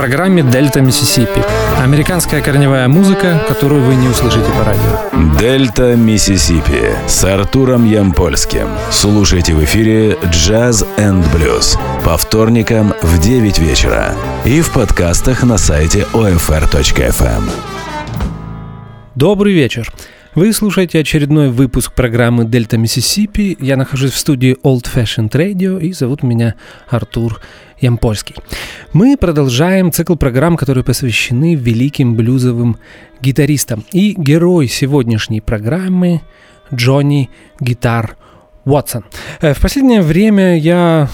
программе «Дельта Миссисипи». Американская корневая музыка, которую вы не услышите по радио. «Дельта Миссисипи» с Артуром Ямпольским. Слушайте в эфире «Джаз энд блюз» по вторникам в 9 вечера и в подкастах на сайте OFR.FM. Добрый вечер. Вы слушаете очередной выпуск программы «Дельта Миссисипи». Я нахожусь в студии Old Fashioned Radio и зовут меня Артур Ямпольский. Мы продолжаем цикл программ, которые посвящены великим блюзовым гитаристам. И герой сегодняшней программы Джонни Гитар Уотсон. Э, в последнее время я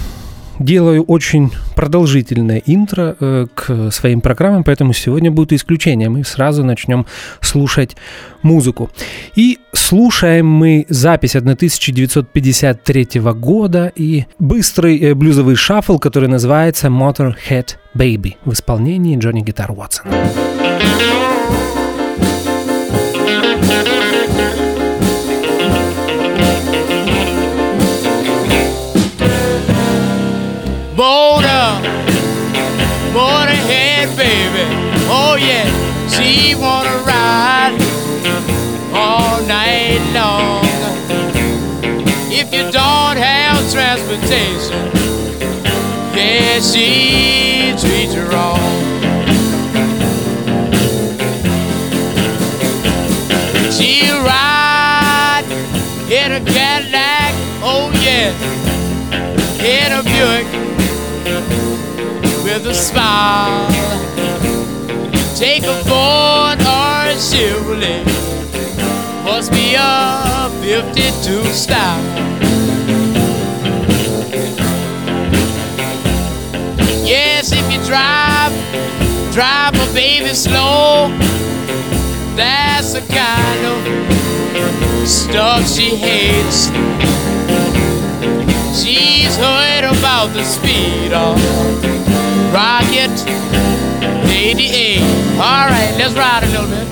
делаю очень продолжительное интро э, к своим программам, поэтому сегодня будет исключение. Мы сразу начнем слушать музыку. И слушаем мы запись 1953 года и быстрый э, блюзовый шаффл, который называется Motorhead Baby в исполнении Джонни Гитар Уотсона. Motor, motorhead baby. Oh yeah, she wanna ride all night long. If you don't have transportation, yeah, she treats you wrong. She ride in a Cadillac, oh yeah, in a Buick with a smile. Take a Ford or a Chevrolet, must be a 52 style. Yes, if you drive, drive a baby slow. That's the kind of stuff she hates. She's heard about the speed of Rocket 88. All right, let's ride a little bit.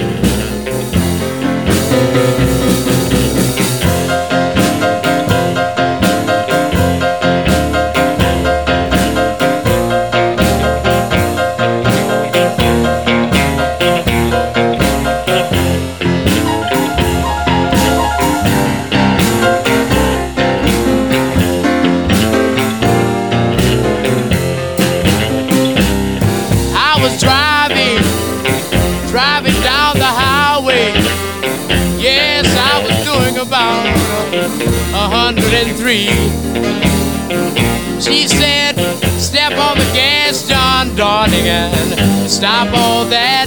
She said, Step on the gas, John darling, and stop all that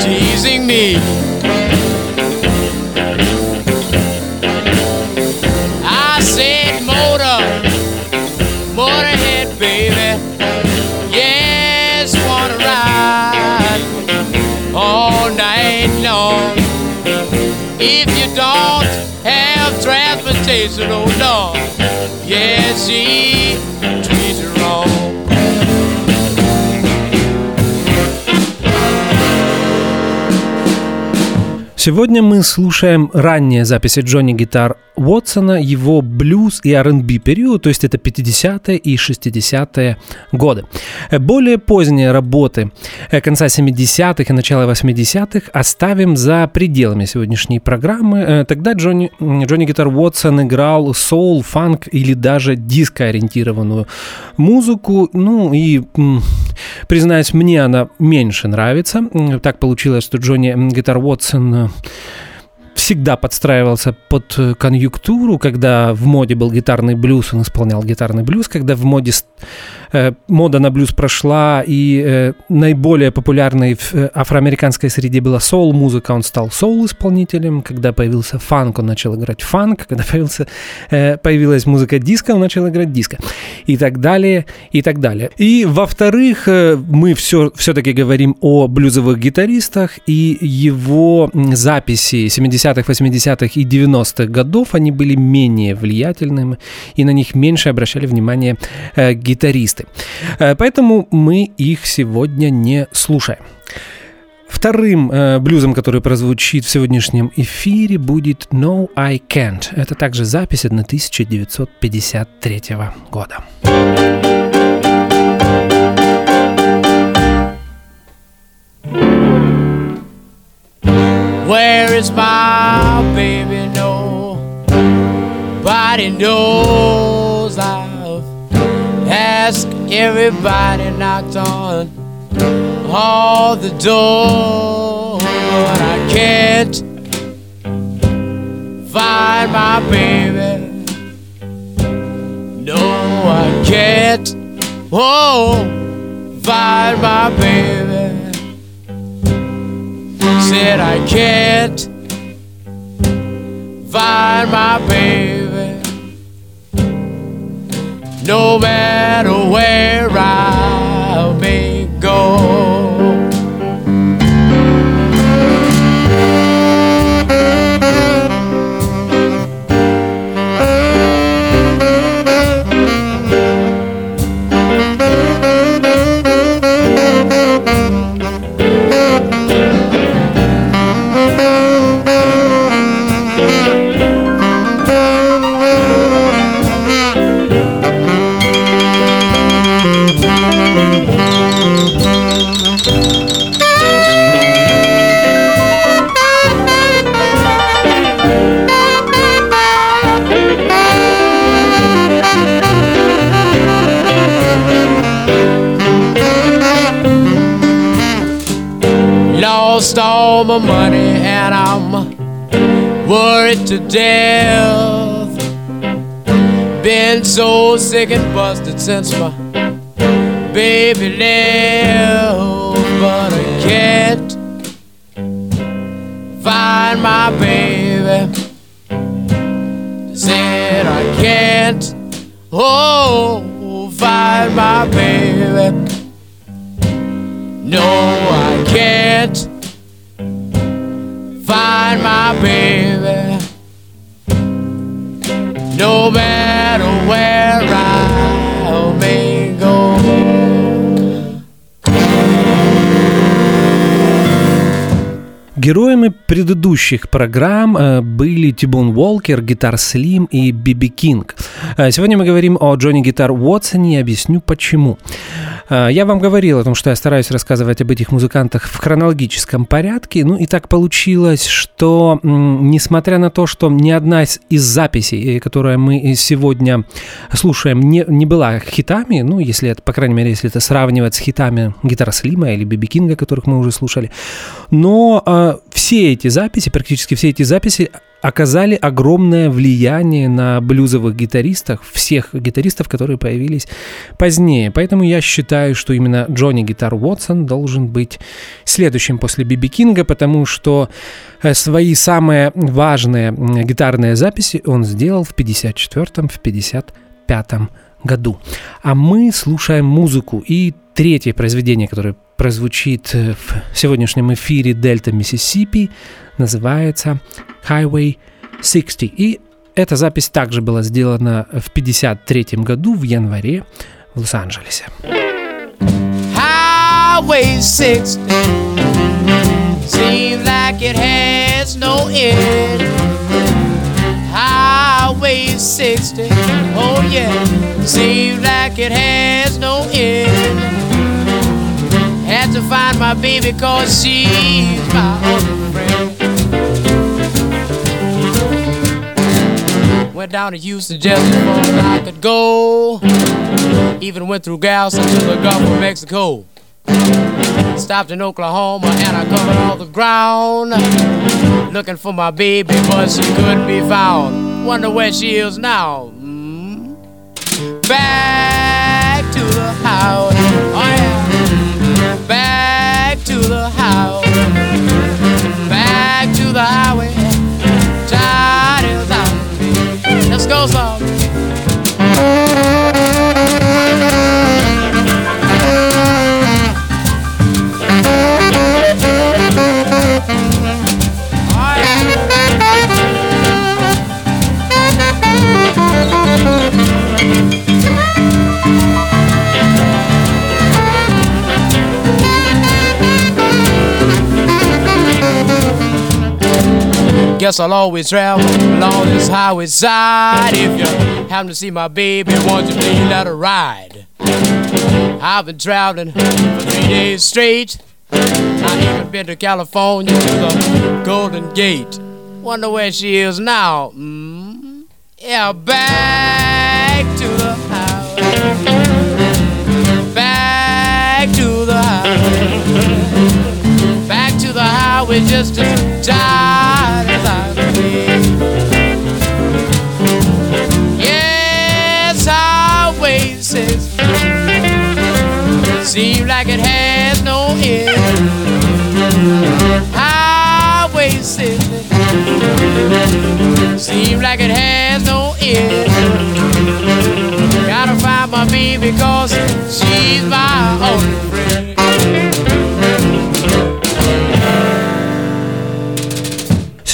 teasing me. I said, Motor, motorhead, baby. Yes, wanna ride all night long. If you don't have transportation, oh no. Сегодня мы слушаем ранние записи Джонни Гитар Уотсона, его блюз и R&B период, то есть это 50-е и 60-е годы. Более поздние работы конца 70-х и начала 80-х оставим за пределами сегодняшней программы. Тогда Джонни, Джонни Гитар Уотсон играл соул, фанк или даже диско-ориентированную музыку. Ну и, признаюсь, мне она меньше нравится. Так получилось, что Джонни Гитар Уотсон всегда подстраивался под э, конъюнктуру, когда в моде был гитарный блюз, он исполнял гитарный блюз, когда в моде мода на блюз прошла, и э, наиболее популярной в э, афроамериканской среде была соул-музыка, он стал соул-исполнителем, когда появился фанк, он начал играть фанк, когда появился, э, появилась музыка диско, он начал играть диско, и так далее, и так далее. И, во-вторых, э, мы все, все-таки говорим о блюзовых гитаристах, и его записи 70-х, 80-х и 90-х годов, они были менее влиятельными, и на них меньше обращали внимание э, гитаристы артисты. Э, поэтому мы их сегодня не слушаем. Вторым э, блюзом, который прозвучит в сегодняшнем эфире, будет No I Can't. Это также запись 1953 года. Where is my baby? Nobody knows I Everybody knocked on all the doors, but I can't find my baby. No, I can't. Oh, find my baby. Said I can't find my baby. No matter where I to death. Been so sick and busted since my baby left, but I can't find my baby. Said I can't, oh, find my baby. No, I can't find my baby. No matter Героями предыдущих программ э, были Тибон Уолкер, Гитар Слим и Биби Кинг. Э, Сегодня мы говорим о Джонни Гитар Уотсоне и объясню почему. Э, Я вам говорил о том, что я стараюсь рассказывать об этих музыкантах в хронологическом порядке. Ну и так получилось, что несмотря на то, что ни одна из записей, которую мы сегодня слушаем, не, не была хитами, ну если это, по крайней мере, если это сравнивать с хитами Гитара Слима или Биби Кинга, которых мы уже слушали, но все эти записи, практически все эти записи оказали огромное влияние на блюзовых гитаристов, всех гитаристов, которые появились позднее. Поэтому я считаю, что именно Джонни Гитар Уотсон должен быть следующим после Биби Кинга, потому что э, свои самые важные гитарные записи он сделал в 54-м, в 55-м году. А мы слушаем музыку. И третье произведение, которое прозвучит в сегодняшнем эфире Дельта Миссисипи, называется Highway 60. И эта запись также была сделана в 53 году в январе в Лос-Анджелесе. Highway 60 seems like it has no end. Highway 60, oh yeah, seems like it has no end. To find my baby cause she's my only friend. Went down to Houston just as I could go. Even went through Galveston to the Gulf of Mexico. Stopped in Oklahoma and I covered all the ground. Looking for my baby, but she couldn't be found. Wonder where she is now. Mm. I'll always travel along this highway side. If you happen to see my baby, won't you please let her ride? I've been traveling for three days straight. I even been to California to the Golden Gate. Wonder where she is now. Mm-hmm. Yeah, back to the highway. Back to the highway. Back to the highway just to die. Seems like it has no end. Highway says seems like it has no end. Gotta find my baby cause she's my only friend.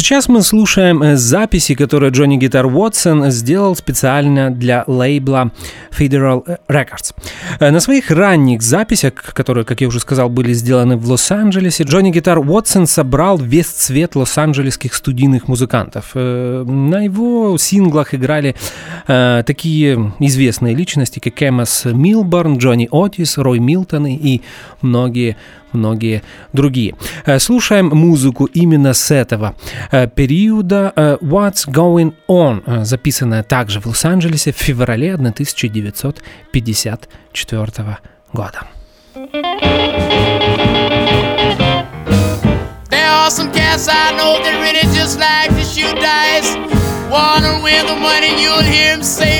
Сейчас мы слушаем э, записи, которые Джонни Гитар Уотсон сделал специально для лейбла Federal Records. Э, на своих ранних записях, которые, как я уже сказал, были сделаны в Лос-Анджелесе, Джонни Гитар Уотсон собрал весь цвет лос-анджелесских студийных музыкантов. Э, на его синглах играли такие известные личности, как Эммас Милборн, Джонни Отис, Рой Милтон и многие многие другие. Э, слушаем музыку именно с этого э, периода э, What's Going On, записанная также в Лос-Анджелесе в феврале 1954 года. There are some cats I know that really just like to shoot dice. Wanna win the money, you'll hear him say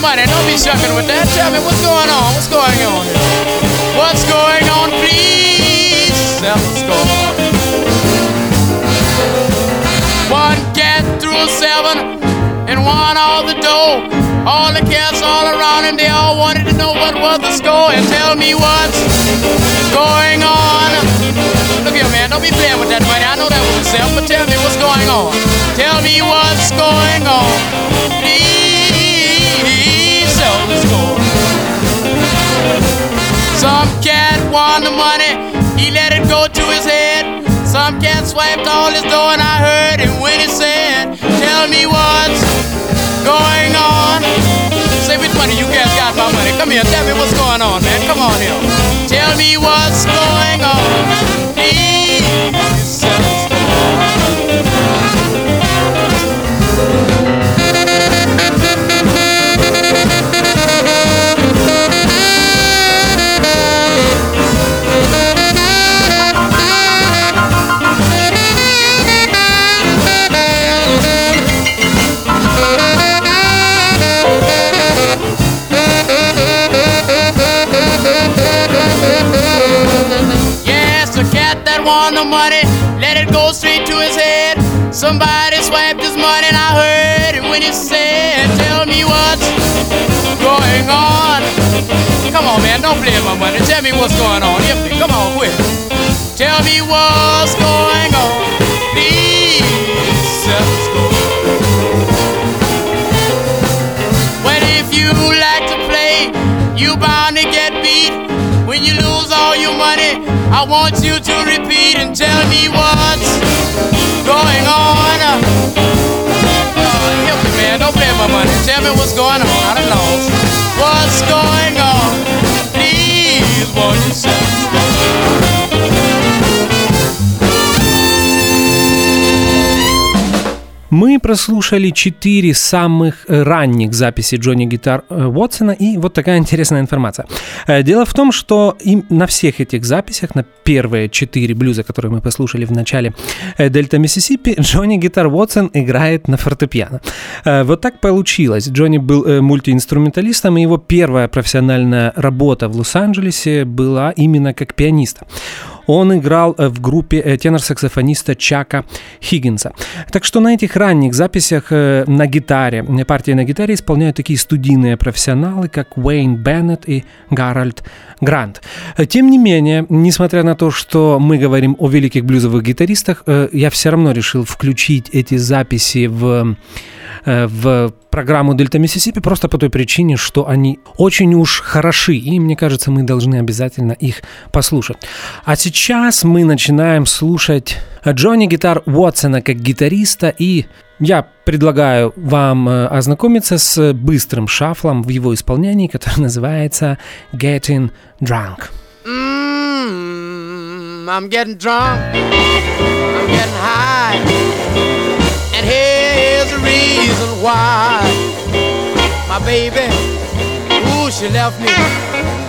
money. Don't be shucking with that. Tell me what's going on. What's going on What's going on, please? Settle score. One cat a seven and won all the dough. All the cats all around him, they all wanted to know what was the score and tell me what's going on. Look here, man, don't be playing with that money. I know that was yourself, but tell me what's going on. Tell me what's going on. Score. Some cat won the money, he let it go to his head. Some cat swiped all his dough, and I heard him when he said, Tell me what's going on. Say which one of you guys got my money? Come here, tell me what's going on, man. Come on here. Tell me what's going on. Please. Somebody swiped his money and I heard him when he said, Tell me what's going on. Come on, man, don't play my money. Tell me what's going on. Come on, quick. Tell me what's going on. Please. Well, if you like to play, you bound to get beat. All your money, I want you to repeat and tell me what's going on. Oh, help me, man. Don't play my money. Tell me what's going on. I don't know. What's going on? Please, won't you say? Мы прослушали четыре самых ранних записи Джонни Гитар э, Уотсона, и вот такая интересная информация. Э, дело в том, что им на всех этих записях, на первые четыре блюза, которые мы послушали в начале э, Дельта Миссисипи, Джонни Гитар Уотсон играет на фортепиано. Вот так получилось. Джонни был мультиинструменталистом, и его первая профессиональная работа в Лос-Анджелесе была именно как пианиста. Он играл э, в группе э, тенор-саксофониста Чака Хиггинса. Так что на этих ранних записях э, на гитаре, партии на гитаре исполняют такие студийные профессионалы, как Уэйн Беннет и Гарольд Грант. Тем не менее, несмотря на то, что мы говорим о великих блюзовых гитаристах, я все равно решил включить эти записи в в программу Дельта Миссисипи просто по той причине, что они очень уж хороши, и мне кажется, мы должны обязательно их послушать. А сейчас мы начинаем слушать Джонни Гитар Уотсона как гитариста, и я предлагаю вам э, ознакомиться с быстрым шафлом в его исполнении, который называется Getting Drunk. Mm, I'm getting drunk, I'm getting high, and here's the reason why. My baby, ooh, she left me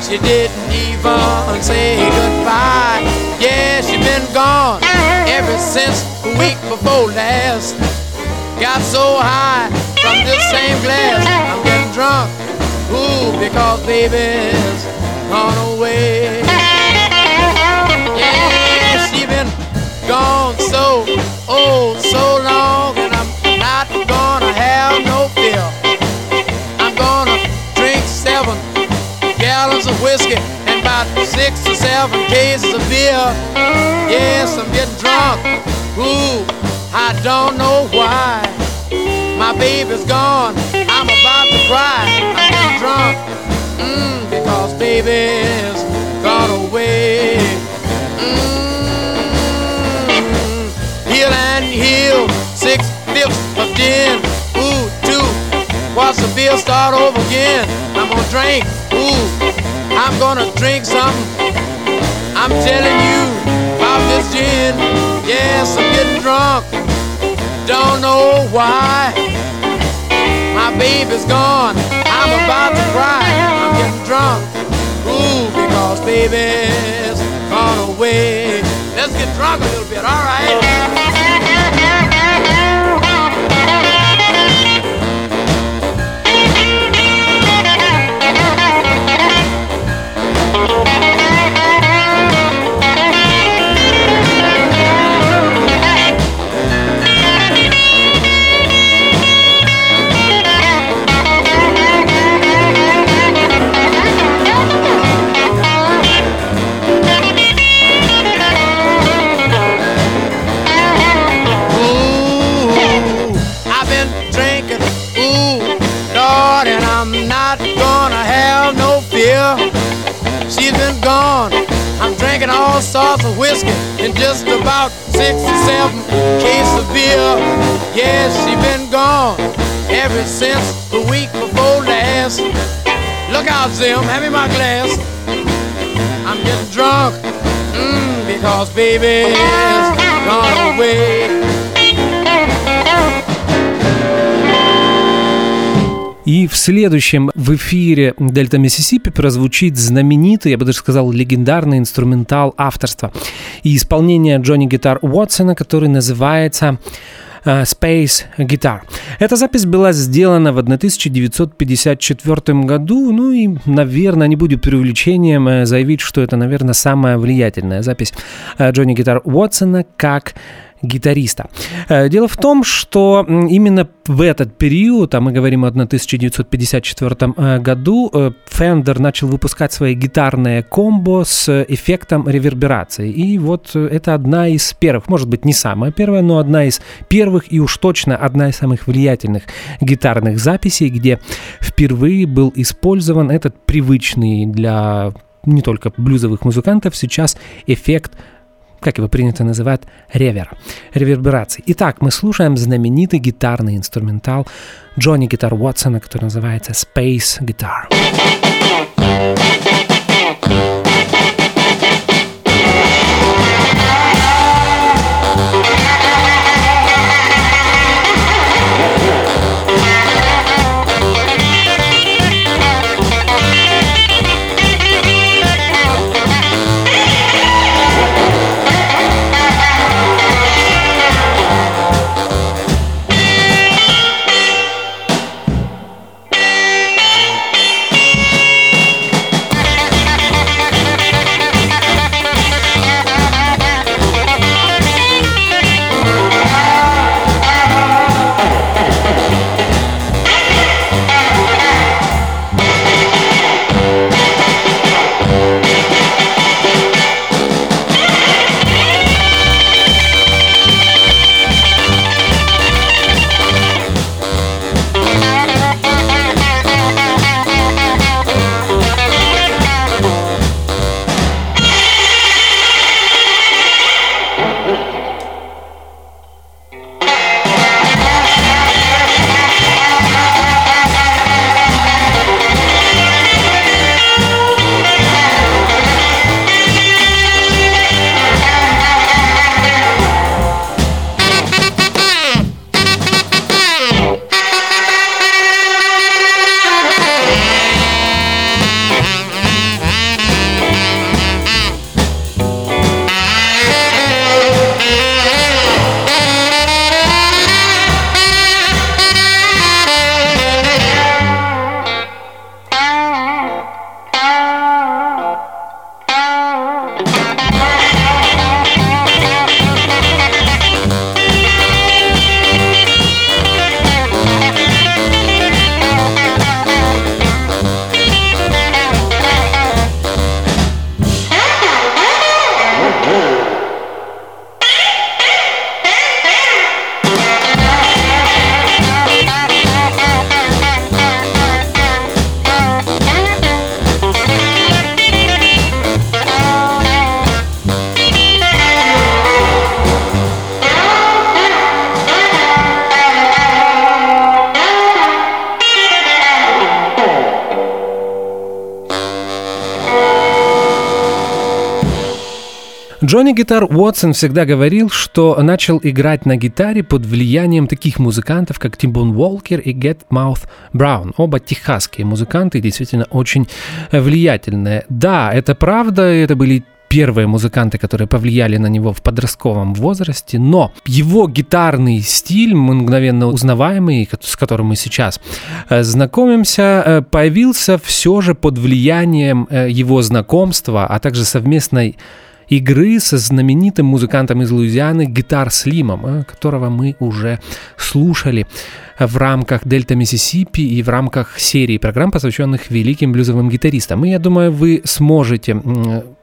She didn't even say goodbye. Yeah, she been gone ever since the week before last. Got so high from this same glass, I'm getting drunk. Ooh, because baby's gone away. Yeah, she been gone so, oh, so long, and I'm not gonna have no fear. I'm gonna drink seven gallons of whiskey and about six or seven cases of beer. Yes, I'm getting drunk. Ooh, I don't know why. My baby's gone. I'm about to cry. I'm getting drunk. Mmm, because baby's gone away. Mmm, heel and heel, six fifths of gin. Ooh, two. What's the bill? Start over again. I'm gonna drink. Ooh, I'm gonna drink something. I'm telling you about this gin. Yes, I'm getting drunk. Don't know why. My baby's gone. I'm about to cry. I'm getting drunk. Ooh, because baby's gone away. Let's get drunk a little bit, all drinking all sorts of whiskey and just about six or seven cases of beer. Yes, she's been gone ever since the week before last. Look out, Zim, hand me my glass. I'm getting drunk, mm, because baby's gone away. И в следующем в эфире Дельта Миссисипи прозвучит знаменитый, я бы даже сказал, легендарный инструментал авторства и исполнение Джонни Гитар Уотсона, который называется э, Space Guitar. Эта запись была сделана в 1954 году, ну и, наверное, не будет преувеличением э, заявить, что это, наверное, самая влиятельная запись э, Джонни Гитар Уотсона как гитариста. Э, Дело в том, что именно в этот период, а мы говорим о 1954 э, году, э, Fender начал выпускать свои гитарные комбо с эффектом реверберации. И вот это одна из первых, может быть, не самая первая, но одна из первых и уж точно одна из самых влиятельных гитарных записей, где впервые был использован этот привычный для не только блюзовых музыкантов сейчас эффект как его принято называть, ревер, реверберации. Итак, мы слушаем знаменитый гитарный инструментал Джонни Гитар Уотсона, который называется Space Guitar. Гитар Уотсон всегда говорил, что начал играть на гитаре под влиянием таких музыкантов, как Тимбон Уолкер и Get Mouth Браун. Оба техасские музыканты, действительно очень влиятельные. Да, это правда, это были первые музыканты, которые повлияли на него в подростковом возрасте, но его гитарный стиль, мгновенно узнаваемый, с которым мы сейчас э, знакомимся, э, появился все же под влиянием э, его знакомства, а также совместной игры со знаменитым музыкантом из Луизианы Гитар Слимом, которого мы уже слушали в рамках Дельта Миссисипи и в рамках серии программ, посвященных великим блюзовым гитаристам. И я думаю, вы сможете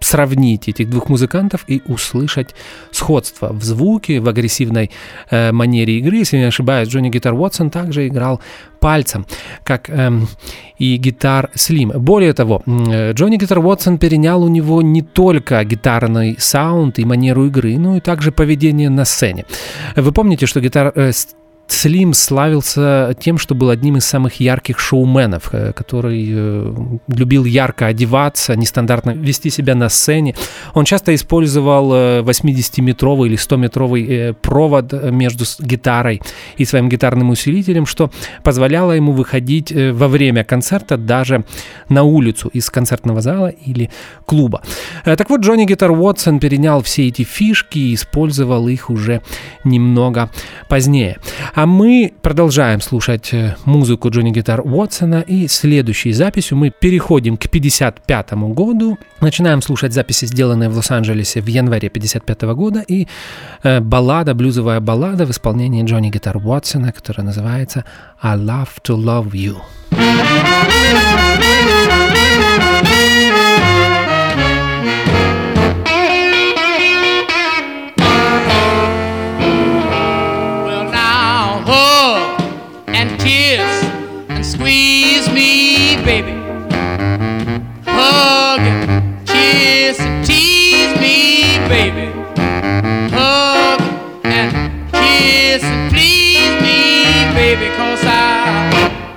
сравнить этих двух музыкантов и услышать сходство в звуке, в агрессивной э, манере игры. Если не ошибаюсь, Джонни Гитар Уотсон также играл пальцем, как эм, и гитар Слим. Более того, э, Джонни Гитар Уотсон перенял у него не только гитарный саунд и манеру игры, но и также поведение на сцене. Вы помните, что гитар э, Слим славился тем, что был одним из самых ярких шоуменов, э, который э, любил ярко одеваться, нестандартно вести себя на сцене. Он часто использовал 80-метровый э, или 100-метровый провод между гитарой и своим гитарным усилителем, что позволяло ему выходить во время концерта даже на улицу из концертного зала или клуба. Так вот, Джонни Гитар Уотсон перенял все эти фишки и использовал их уже немного позднее. А мы продолжаем слушать э, музыку Джонни Гитар Уотсона, и следующей записью мы переходим к 55 году, начинаем слушать записи, сделанные в Лос-Анджелесе в январе 55 года, и э, баллада, блюзовая баллада в исполнении Джонни Гитар Уотсона, которая называется «I love to love you».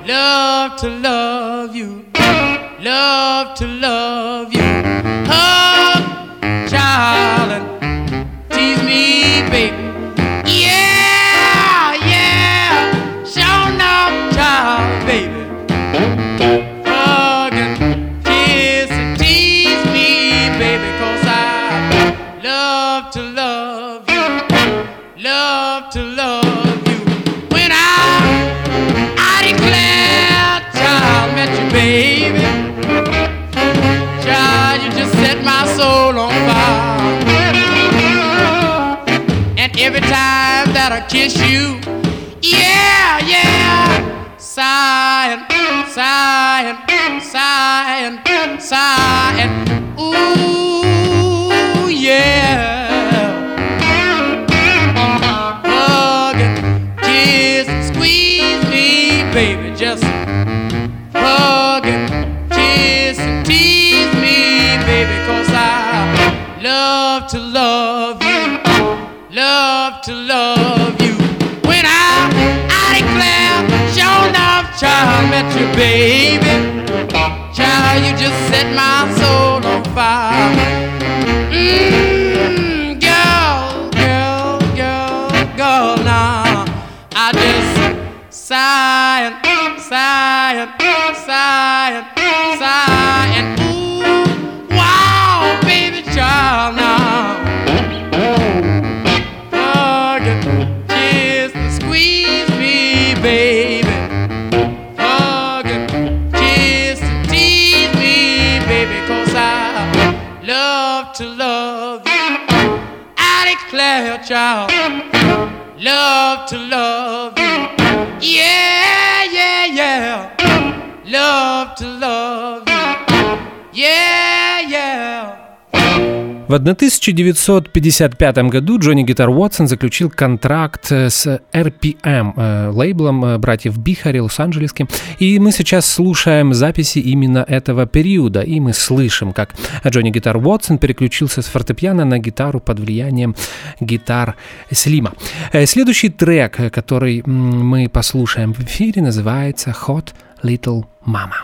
Love to love you. Love to love you. Hug, time that I kiss you. Yeah, yeah. Sighing, sighing, sighing, sighing. Ooh, yeah. Hug and squeeze me, baby. Just hug and tease me, baby. Cause I love to love you to love you. When I, I declare, sure enough, child, met you, baby. Child, you just set my soul on fire. Mmm, girl, girl, girl, girl, now I just sigh and sigh declare, child, love to love you. Yeah, yeah, yeah. Love to love you. В 1955 году Джонни Гитар Уотсон заключил контракт с RPM, э, лейблом э, братьев Бихари, Лос-Анджелесским. И мы сейчас слушаем записи именно этого периода. И мы слышим, как Джонни Гитар Уотсон переключился с фортепиано на гитару под влиянием гитар Слима. Э, следующий трек, который мы послушаем в эфире, называется Hot Little Mama.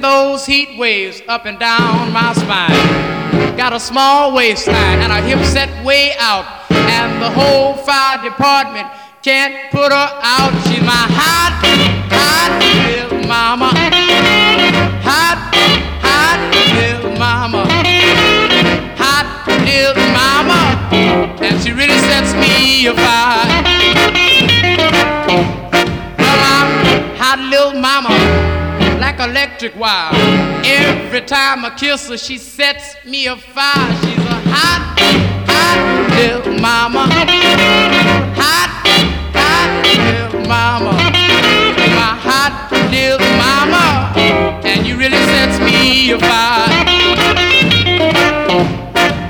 Those heat waves up and down my spine. Got a small waistline and a hip set way out. And the whole fire department can't put her out. She's my hot, hot little mama. Hot, hot little mama. Hot little mama. And she really sets me afire. Electric wire. Every time I kiss her, she sets me afire. She's a hot, hot little mama. Hot, hot little mama. My hot little mama. And you really sets me afire.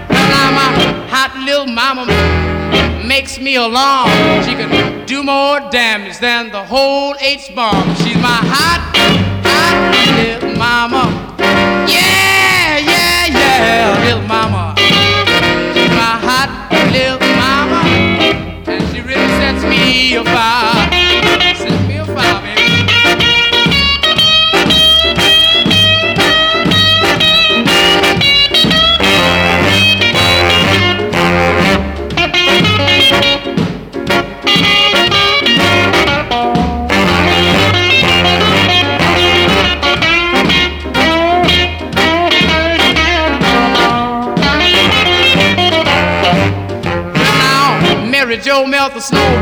Now my hot little mama makes me alarm. She can do more damage than the whole H bomb. She's my hot, hot little mama. Yeah, yeah, yeah, little mama. My hot little mama, and she really sets me.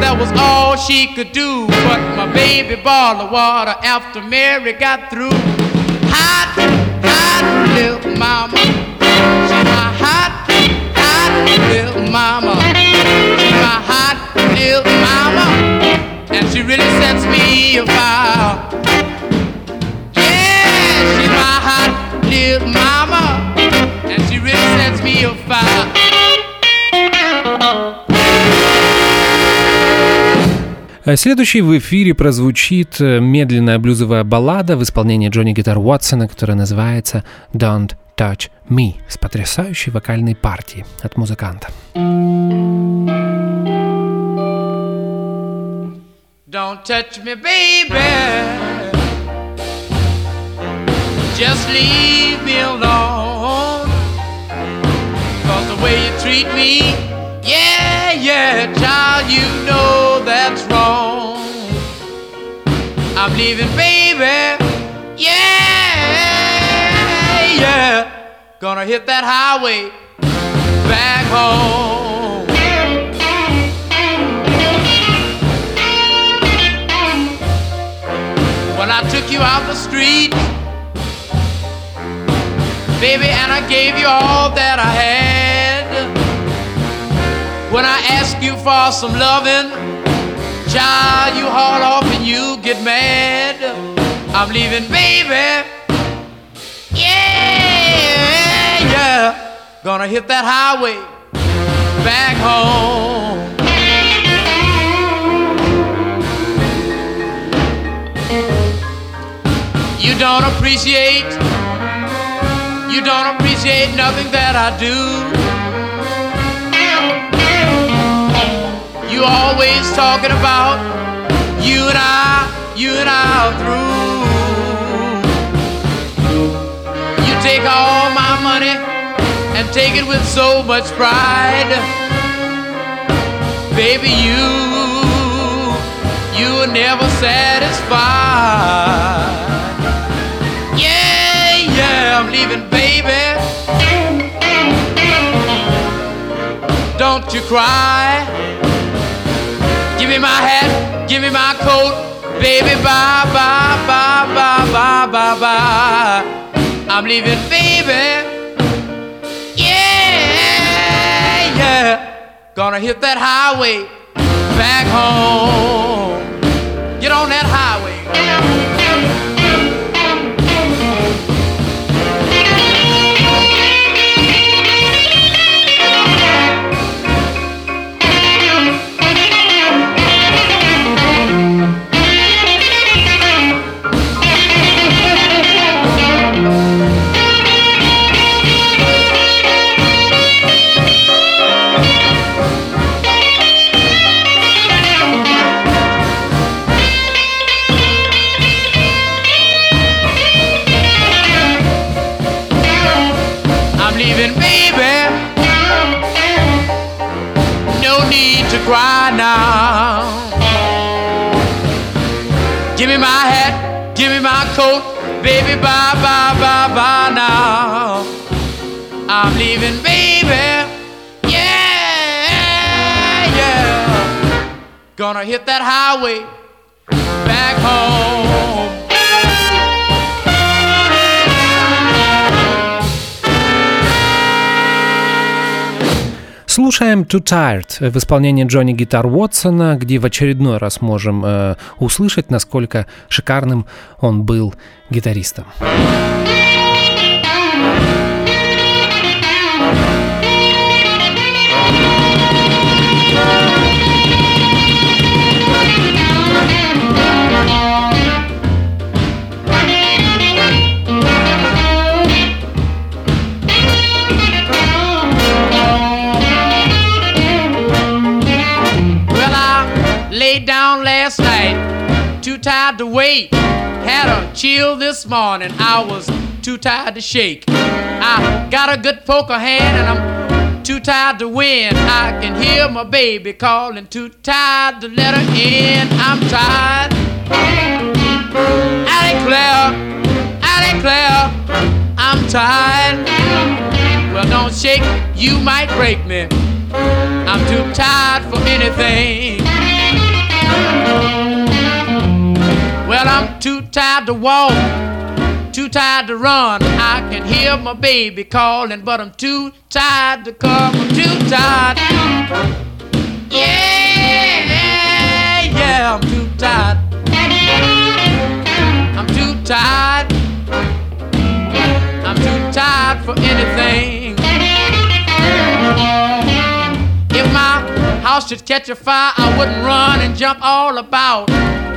That was all she could do. But my baby the water after Mary got through. Hot, hot little mama. She's my hot, hot little mama. She's my hot little mama. And she really sets me afire. Yeah, she's my hot little mama. And she really sets me afire. Следующий в эфире прозвучит э, медленная блюзовая баллада в исполнении Джонни Гитар Уотсона, которая называется «Don't Touch Me» с потрясающей вокальной партией от музыканта. Don't touch me, baby. Just leave me alone. Cause the way you treat me, yeah, yeah, child, leaving, baby. Yeah, yeah. Gonna hit that highway back home. When I took you out the street, baby, and I gave you all that I had. When I asked you for some loving, Child, you haul off and you get mad. I'm leaving, baby. Yeah, yeah. Gonna hit that highway back home. You don't appreciate, you don't appreciate nothing that I do. You always talking about you and I, you and I are through. You take all my money and take it with so much pride. Baby, you, you are never satisfied. Yeah, yeah, I'm leaving, baby. Don't you cry. Me my hat, give me my coat, baby, bye, bye, bye, bye, bye, bye, bye. I'm leaving, baby. Yeah, yeah. Gonna hit that highway back home. Get on that highway. now. Gonna hit that highway back home. Слушаем Too Tired в исполнении Джонни Гитар Уотсона, где в очередной раз можем э, услышать, насколько шикарным он был гитаристом. Last night, too tired to wait. Had a chill this morning, I was too tired to shake. I got a good poker hand and I'm too tired to win. I can hear my baby calling, too tired to let her in. I'm tired. I declare, I declare, I'm tired. Well, don't shake, you might break me. I'm too tired for anything. Well, I'm too tired to walk, too tired to run. I can hear my baby calling, but I'm too tired to come. I'm too tired. Yeah, yeah, I'm too tired. I'm too tired. I'm too tired for anything. If my house should catch a fire, I wouldn't run and jump all about.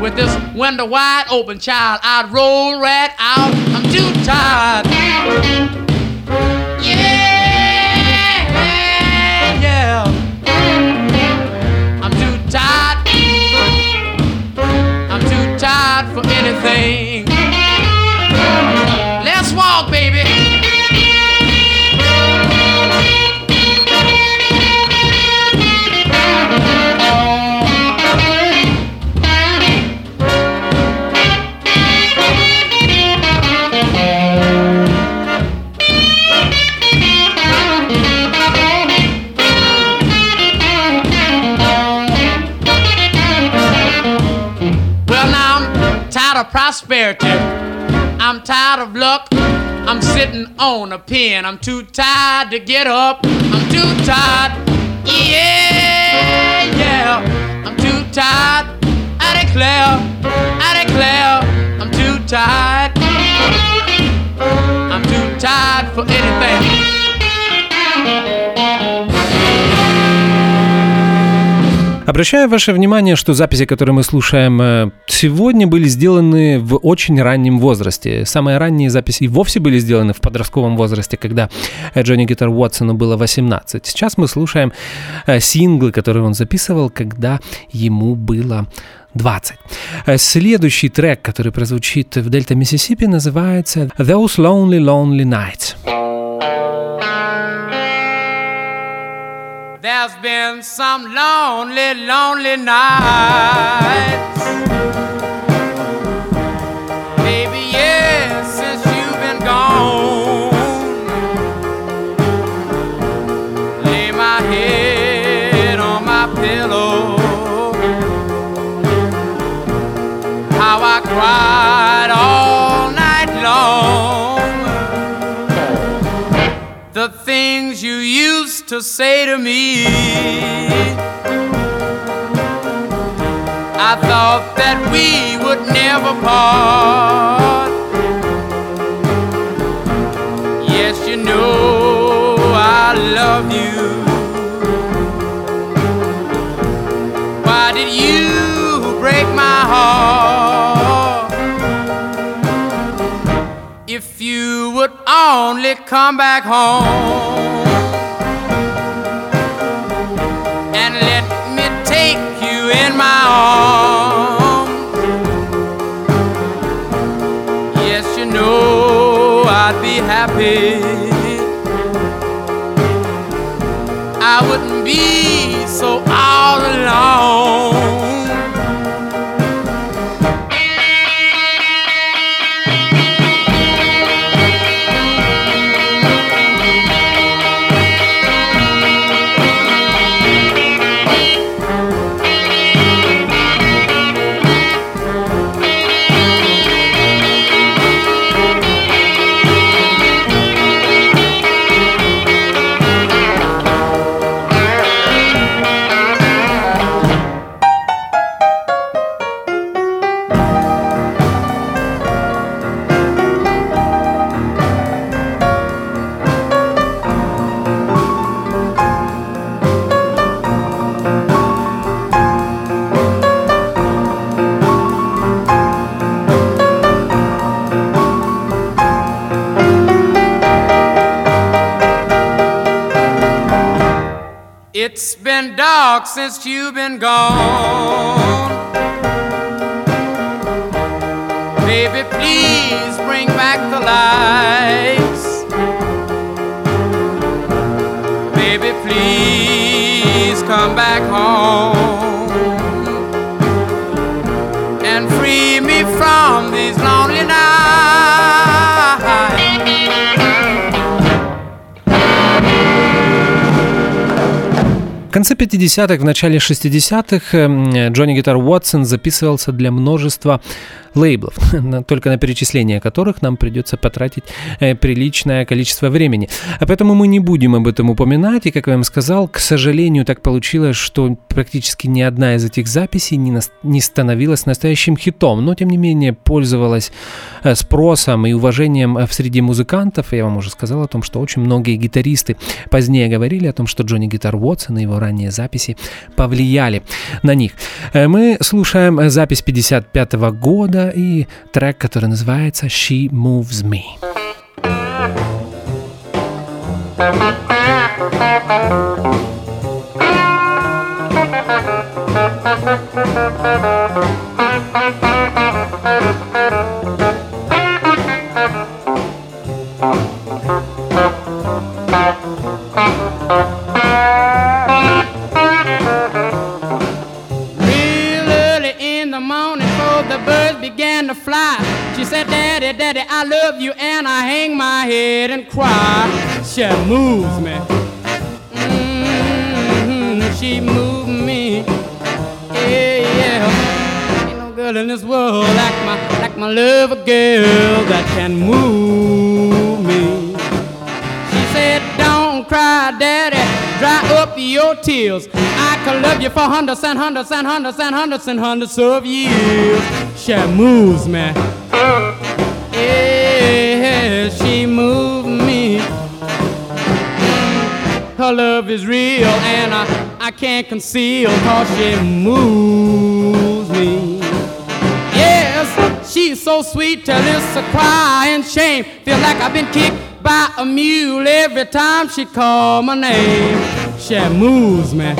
With this window wide open, child, I'd roll right out. I'm too tired. Prosperity. I'm tired of luck. I'm sitting on a pin. I'm too tired to get up. I'm too tired. Yeah, yeah. I'm too tired. I declare. I declare. I'm too tired. I'm too tired for anything. Обращаю ваше внимание, что записи, которые мы слушаем э, сегодня, были сделаны в очень раннем возрасте. Самые ранние записи вовсе были сделаны в подростковом возрасте, когда э, Джонни Гитар Уотсону было 18. Сейчас мы слушаем э, синглы, которые он записывал, когда ему было 20. Следующий трек, который прозвучит в Дельта Миссисипи, называется «Those Lonely Lonely Nights». There's been some lonely, lonely nights. Baby, since you've been gone. Lay my head on my pillow. How I cried to say to me. I thought that we would never part. Yes, you know I love you. Why did you break my heart? If you would only come back home. Been gone. 50-х, в начале 60-х э, Джонни Гитар Уотсон записывался для множества лейблов, только на перечисление которых нам придется потратить э, приличное количество времени. А поэтому мы не будем об этом упоминать, и, как я вам сказал, к сожалению, так получилось, что практически ни одна из этих записей не, на, не становилась настоящим хитом, но, тем не менее, пользовалась э, спросом и уважением в среде музыкантов. Я вам уже сказал о том, что очень многие гитаристы позднее говорили о том, что Джонни Гитар Уотсон и его ранние записи повлияли на них. Э, мы слушаем запись 55 года и трек, который называется «She Moves Me». Real Daddy, Daddy, I love you, and I hang my head and cry. She moves me. Mm-hmm, she moves me. Yeah, yeah. Ain't no girl in this world like my like my love a girl that can move me. She said, Don't cry, Daddy, dry up your tears. I could love you for hundreds and hundreds and hundreds and hundreds and hundreds of years. She moves me. Yeah, she moves me. Her love is real and I, I can't conceal cause she moves me. Yes, she's so sweet till it's a cry and shame. Feel like I've been kicked by a mule every time she call my name. She moves me.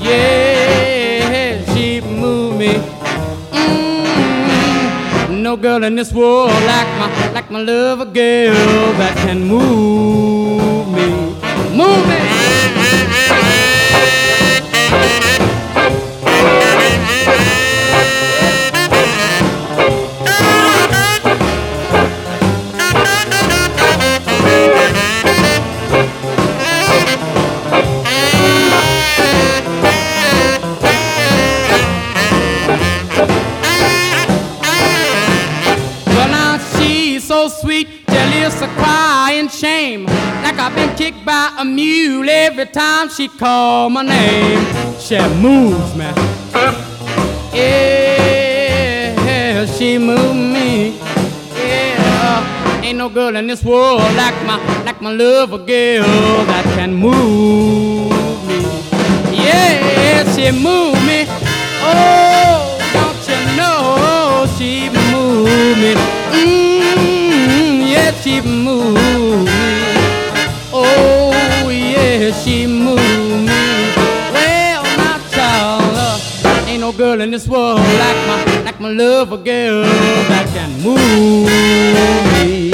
Yeah, she moves me. No girl in this world like my like my love a girl that can move me. Move me. Time she call my name. She moves me. Yeah, she moves me. Yeah, ain't no girl in this world like my like my love girl that can move me. Yeah, she move me. Oh, don't you know she move me? Mm, yeah, she move girl in this world like my like my love a girl that can move me.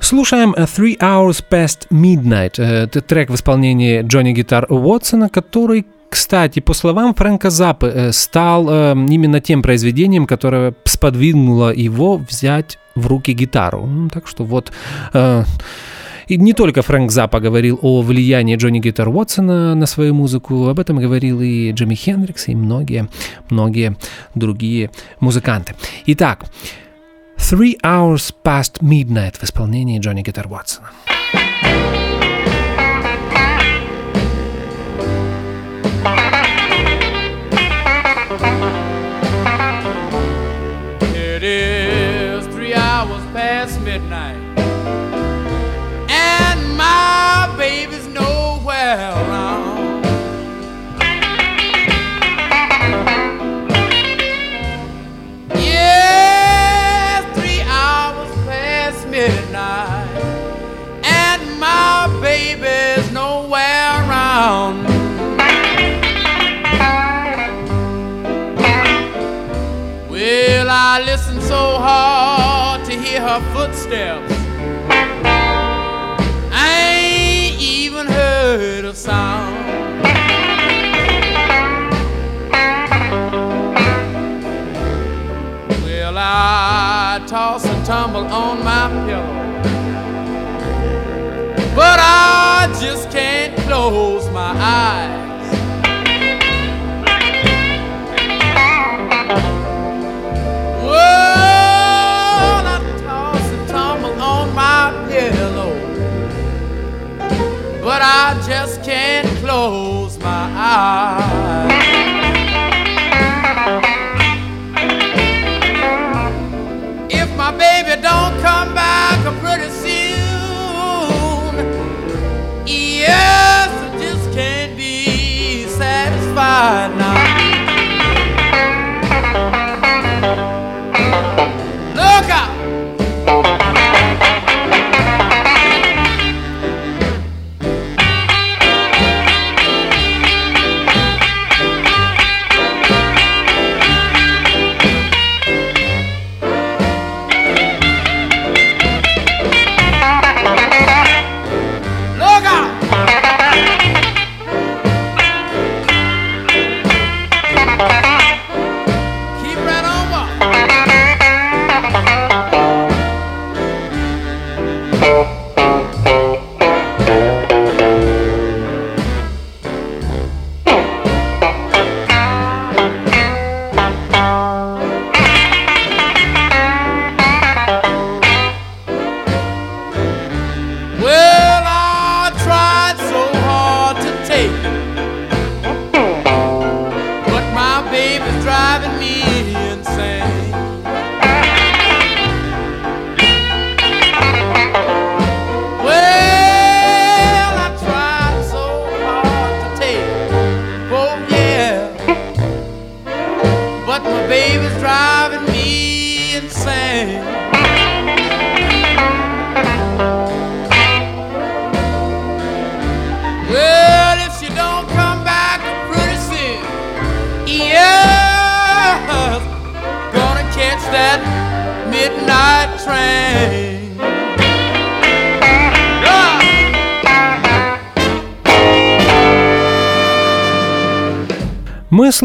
Слушаем Three Hours Past Midnight. Это трек в исполнении Джонни Гитар Уотсона, который кстати, по словам Фрэнка стал э, именно тем произведением, которое сподвигнуло его взять в руки гитару. Так что вот... Э, и не только Фрэнк Запа говорил о влиянии Джонни Гитар Уотсона на свою музыку, об этом говорил и Джимми Хендрикс, и многие, многие другие музыканты. Итак, Three Hours Past Midnight в исполнении Джонни Гитар Уотсона. Hard to hear her footsteps. I ain't even heard a sound. Well, I toss and tumble on my pillow. But I just can't close my eyes. I just can't close my eyes.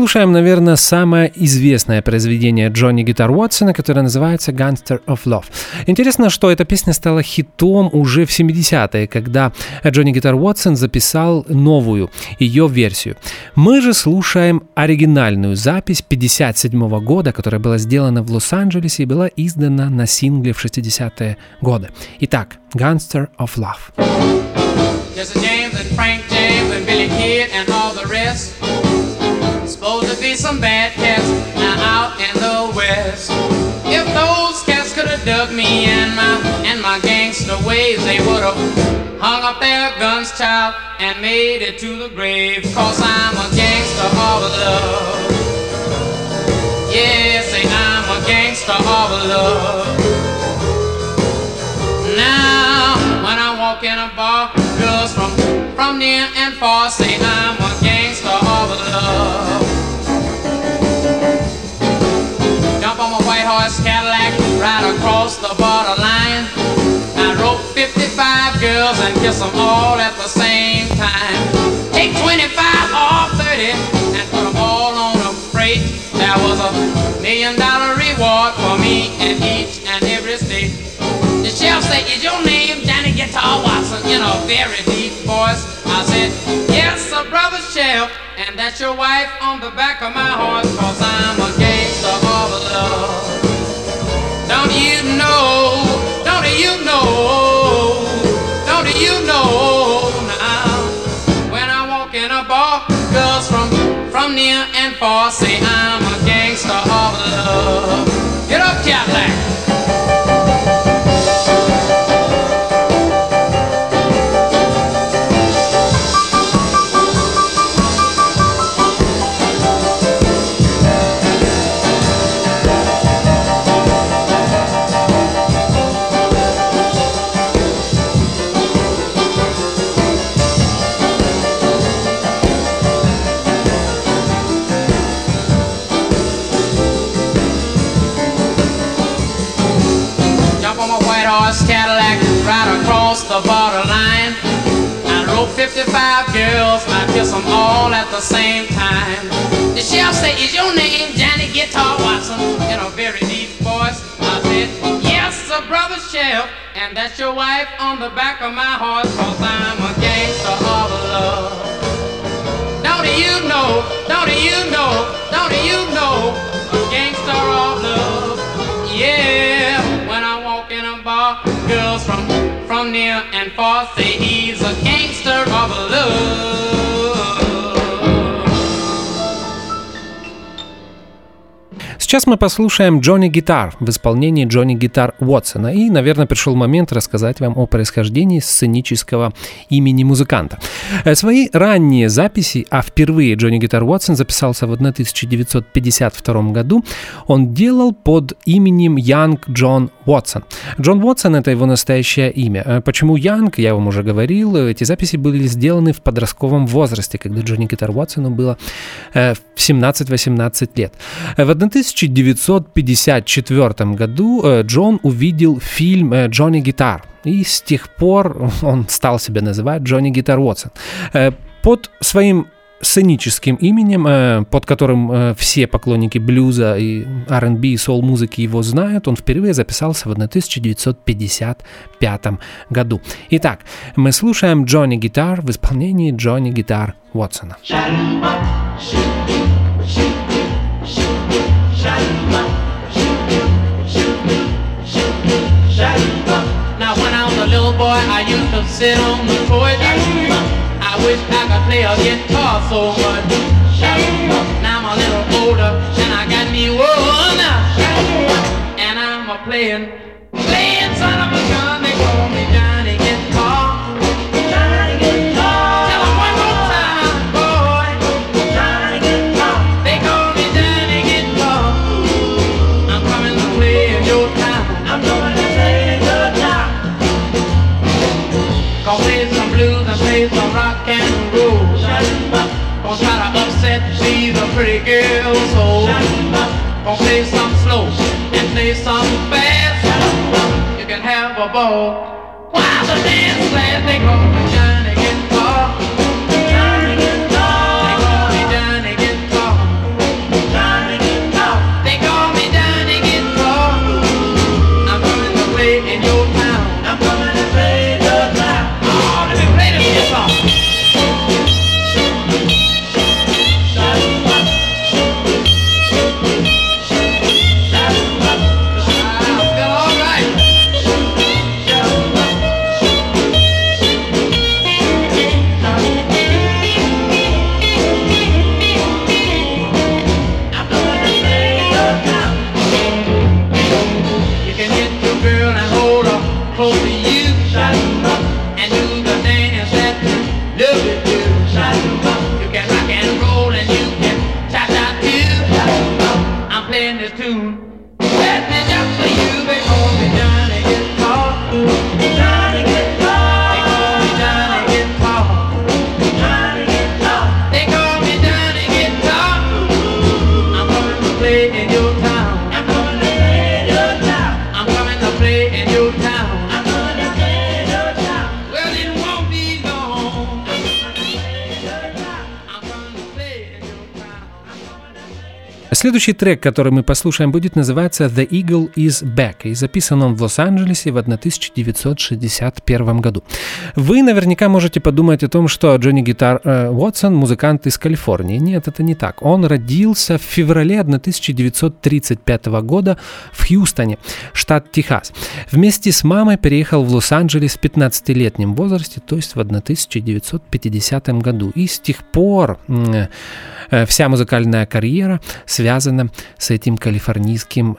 Мы слушаем, наверное, самое известное произведение Джонни Гитар Уотсона, которое называется «Gangster of Love». Интересно, что эта песня стала хитом уже в 70-е, когда Джонни Гитар Уотсон записал новую, ее версию. Мы же слушаем оригинальную запись 57 года, которая была сделана в Лос-Анджелесе и была издана на сингле в 60-е годы. Итак, «Gangster of Love». Some bad cats now out in the west. If those cats could have dug me and my and my gangster ways, they would have hung up their guns, child, and made it to the grave. Cause I'm a gangster of love. Yes, say I'm a gangster of love. Now, when I walk in a bar, girls from from near and far say I'm a gangster of love. Horse Cadillac, ride across the borderline. I rope and kiss them all at the same time. Take 25 or 30 and put them all on a freight. There was a million dollar reward for me in each and every state. The sheriff said, is your name Johnny Guitar Watson? In a very deep voice, I said, yes, sir, brother sheriff. And that's your wife on the back of my horse, cause I'm far say I'm a gangster of love. Get up, Cadillac. The same time. The sheriff say, is your name Johnny Guitar Watson? In a very deep voice, I said, yes, sir, brother sheriff. And that's your wife on the back of my horse, cause I'm a gangster of love. Now Don't you know, now don't you know, now don't you know, a gangster of love. Yeah, when I walk in a bar, girls from from near and far say he's a gangster of love. Сейчас мы послушаем Джонни Гитар в исполнении Джонни Гитар Уотсона. И, наверное, пришел момент рассказать вам о происхождении сценического имени музыканта. Э, Свои ранние записи, а впервые Джонни Гитар Уотсон записался в 1952 году, он делал под именем Янг Джон Уотсон. Джон Уотсон — это его настоящее имя. Э, Почему Янг, я вам уже говорил, эти записи были сделаны в подростковом возрасте, когда Джонни Гитар Уотсону было э, в 17-18 лет. Э, В 1954 году э, Джон увидел фильм э, «Джонни Гитар», и с тех пор он стал себя называть Джонни Гитар Уотсон. Э, Под своим сценическим именем, э, под которым э, все поклонники блюза и R&B и соул-музыки его знают, он впервые записался в 1955 году. Итак, мы слушаем Джонни Гитар в исполнении Джонни Гитар Уотсона. Now when I was a little boy, I used to sit on the porch. Wish I could play a guitar so much. Now I'm a little older and I got me one. And I'm a playing, playing son of a gun. They call me Johnny Gonna try to upset these pretty girls. So gonna play some slow and play some fast. You can have a ball while the dance lasts. They call Следующий трек, который мы послушаем, будет называться «The Eagle is Back», и записан он в Лос-Анджелесе в 1961 году. Вы наверняка можете подумать о том, что Джонни Гитар э, Уотсон – музыкант из Калифорнии. Нет, это не так. Он родился в феврале 1935 года в Хьюстоне, штат Техас. Вместе с мамой переехал в Лос-Анджелес в 15-летнем возрасте, то есть в 1950 году. И с тех пор э, вся музыкальная карьера связана с этим калифорнийским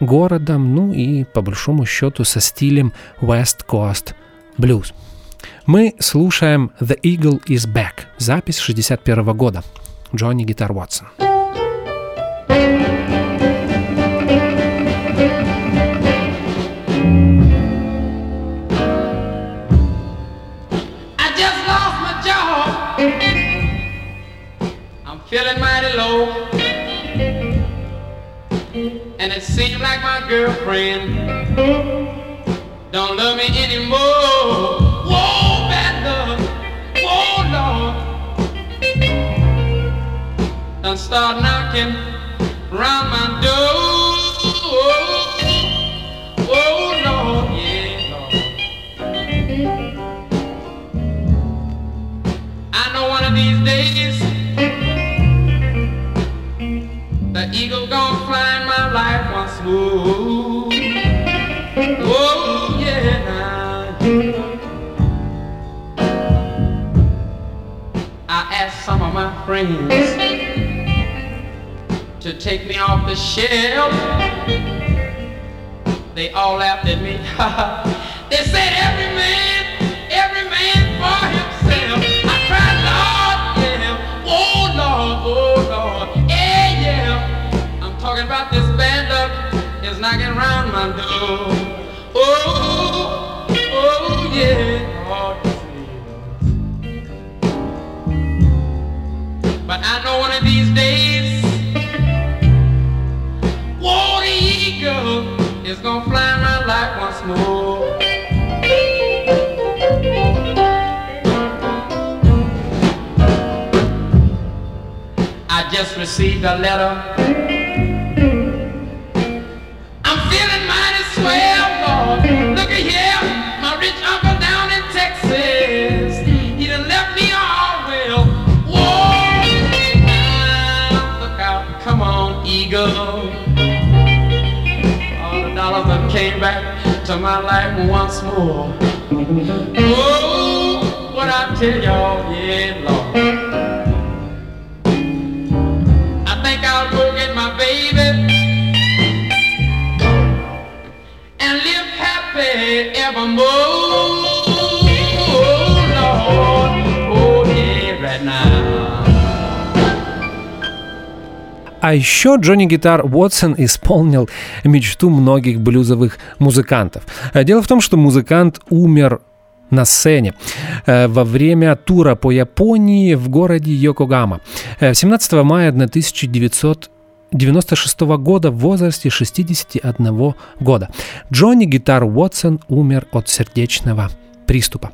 городом, ну и по большому счету со стилем West Coast Blues. Мы слушаем The Eagle is Back, запись 61 года. Джонни Гитар Уотсон. feeling And it seems like my girlfriend don't love me anymore. Whoa, bad love. Whoa, Lord. Done start knocking around take me off the shelf. They all laughed at me. they said every man, every man for himself. I cried, Lord, yeah. Oh Lord, oh Lord, yeah, yeah. I'm talking about this band luck is knocking around my door. I just received a letter. My life once more. Oh, what I tell y'all, yeah, Lord. А еще Джонни Гитар Уотсон исполнил мечту многих блюзовых музыкантов. Э, Дело в том, что музыкант умер на сцене э, во время тура по Японии в городе Йокогама. Э, 17 мая 1996 года в возрасте 61 года. Джонни Гитар Уотсон умер от сердечного приступа.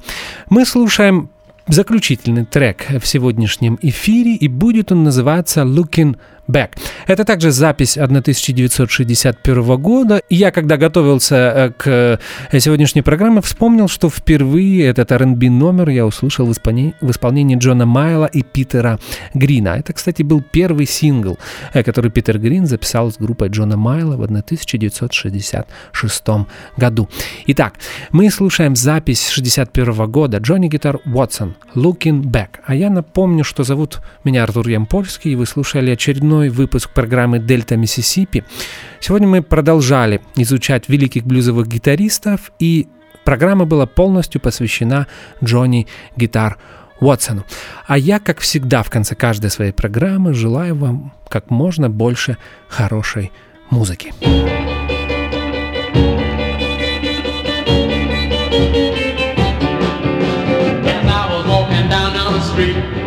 Мы слушаем заключительный трек в сегодняшнем эфире, и будет он называться «Looking Back». Это также запись 1961 года. И я, когда готовился э, к э, сегодняшней программе, вспомнил, что впервые этот R&B номер я услышал в исполнении, в исполнении Джона Майла и Питера Грина. Это, кстати, был первый сингл, э, который Питер Грин записал с группой Джона Майла в 1966 году. Итак, мы слушаем запись 61 года Джонни Гитар Уотсон «Looking Back». А я напомню, что зовут меня Артур Ямпольский, и вы слушали очередной выпуск программы «Дельта Миссисипи». Сегодня мы продолжали изучать великих блюзовых гитаристов, и программа была полностью посвящена Джонни Гитар Уотсону. А я, как всегда, в конце каждой своей программы желаю вам как можно больше хорошей музыки. Street,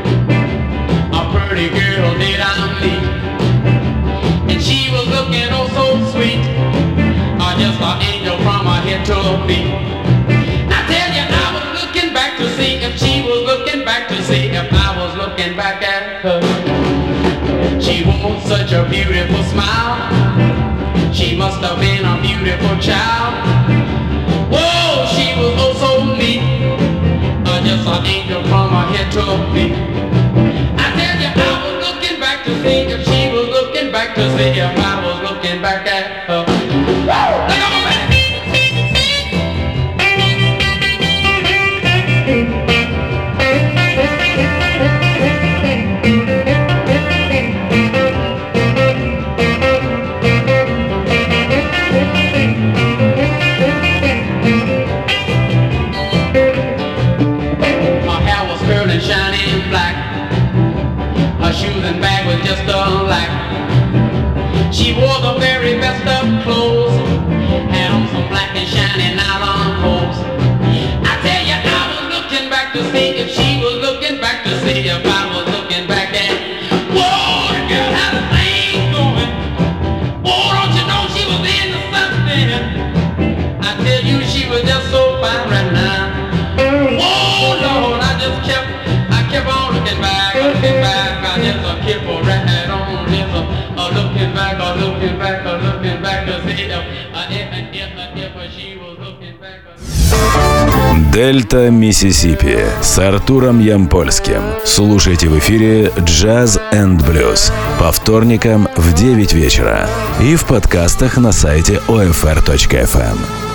sweet, uh, just an angel from her head to her feet. I tell you, I was looking back to see if she was looking back to see if I was looking back at her. She was such a beautiful smile. She must have been a beautiful child. Whoa, she was oh so neat. Uh, just an angel from her head to her feet. I tell you, I was looking back to see if she was looking back to see if Дельта Миссисипи с Артуром Ямпольским. Слушайте в эфире Jazz and Blues по вторникам в 9 вечера и в подкастах на сайте OFR.FM.